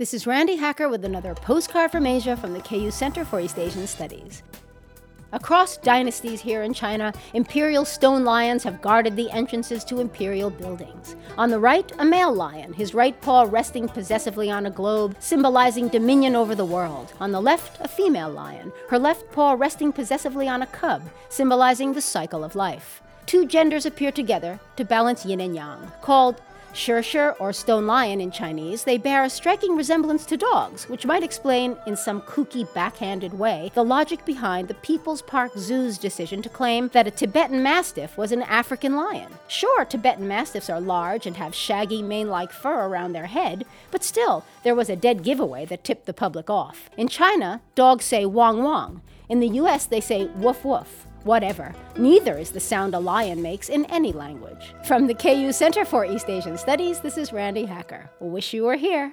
This is Randi Hacker with another postcard from Asia from the KU Center for East Asian Studies. Across dynasties here in China, imperial stone lions have guarded the entrances to imperial buildings. On the right, a male lion, his right paw resting possessively on a globe, symbolizing dominion over the world. On the left, a female lion, her left paw resting possessively on a cub, symbolizing the cycle of life. Two genders appear together to balance yin and yang. Called shí shī or stone lion in Chinese, they bear a striking resemblance to dogs, which might explain, in some kooky backhanded way, the logic behind the People's Park Zoo's decision to claim that a Tibetan Mastiff was an African lion. Sure, Tibetan Mastiffs are large and have shaggy mane like fur around their head, but still, there was a dead giveaway that tipped the public off. In China, dogs say wong wong. In the US, they say woof woof. Whatever. Neither is the sound a lion makes in any language. From the KU Center for East Asian Studies, this is Randi Hacker. Wish you were here.